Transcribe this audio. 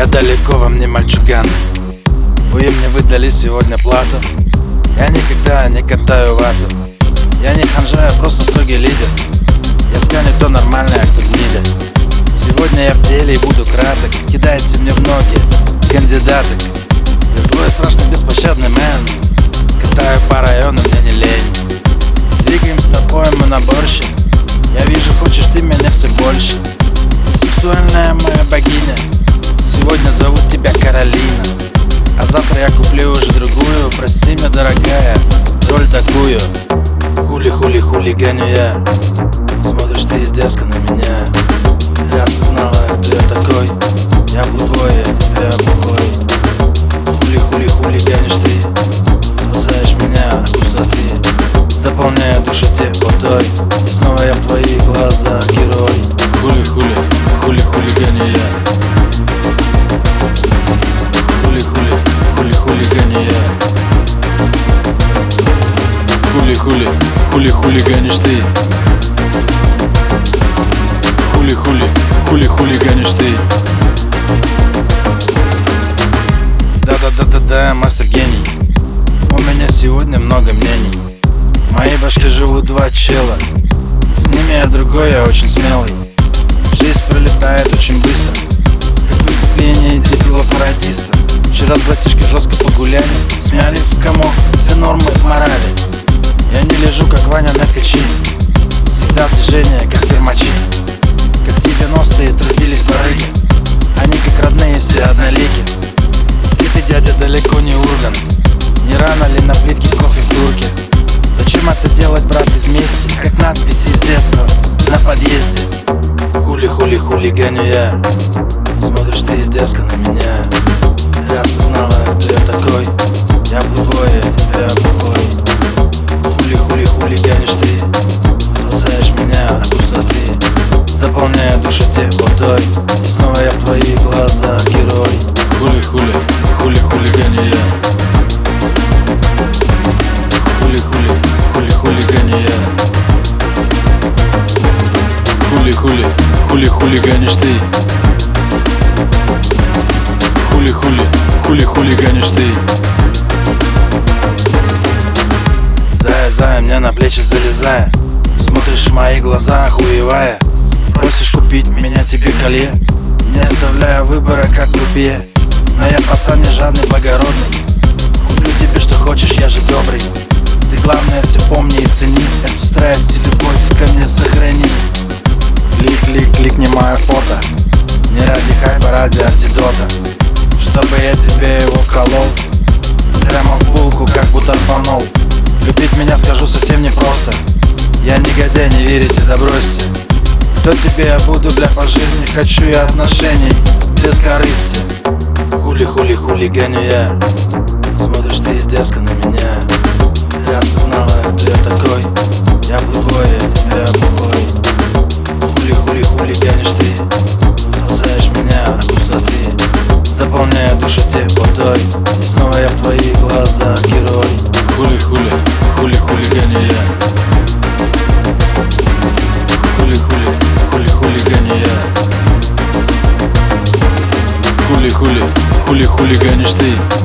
Я далеко, во мне мальчуган. Вы мне выдали сегодня плату. Я никогда не катаю вату. Я не ханжа, я просто строгий лидер. Я скажу то нормально, а кто гнида. Сегодня я в деле и буду краток. Кидайте мне в ноги кандидаток. Я злой, страшно беспощадный мэн. Катаю по району, мне не лень. Двигаем с тобой мы на борще Я вижу, хочешь ты меня все больше. Сексуальная моя богиня Сегодня зовут тебя Каролина. А завтра я куплю уже другую. Прости меня, дорогая, роль такую. Хули-хули хулиганю я. Смотришь ты дерзко на меня. Я осознала, кто я такой. Я благой, Хули-хули, хули-хулиганишь ты. Хули-хули, хули-хулиганишь ты. Да-да-да-да-да, мастер гений. У меня сегодня много мнений. В моей башке живут два чела. С ними я другой, я очень смелый. Жизнь пролетает очень быстро лежу, как Ваня на печи. Всегда движение, как фермачи. Как 90-е трудились барыги. Они как родные все однолики. И ты, дядя, далеко не урган. Не рано ли на плитке кофе в турке Зачем это делать, брат, из мести? Как надписи из детства на подъезде. Хули-хули хулиганю я. Смотришь ты дерзко на меня Хули-хули, хули-хулигане я Хули-хули, хули-хулиганишь ты. Хули-хули, хули-хулиганишь ты. Зая, зая, мне на плечи залезая. Смотришь в мои глаза, охуевая. Просишь купить меня тебе колье Не оставляя выбора, как крупье Но я пацан не жадный, ради антидота Чтобы я тебе его вколол. Прямо в булку, как бутерфанол Любить меня скажу совсем непросто. Я негодяй, не верите, да бросьте. Кто тебе я буду, бля, по жизни? Хочу я отношений, без корысти. Хули-хули хулиганю я. Смотришь ты дерзко на меня. Ты осознала, кто Заполняя душу теплотой И снова я в твоих глазах герой. Хули-хули, хули-хулигане я. Хули-хули, хули-хулигане я. Хули-хулиганишь ты Хули-хули, хули-хулиганишь ты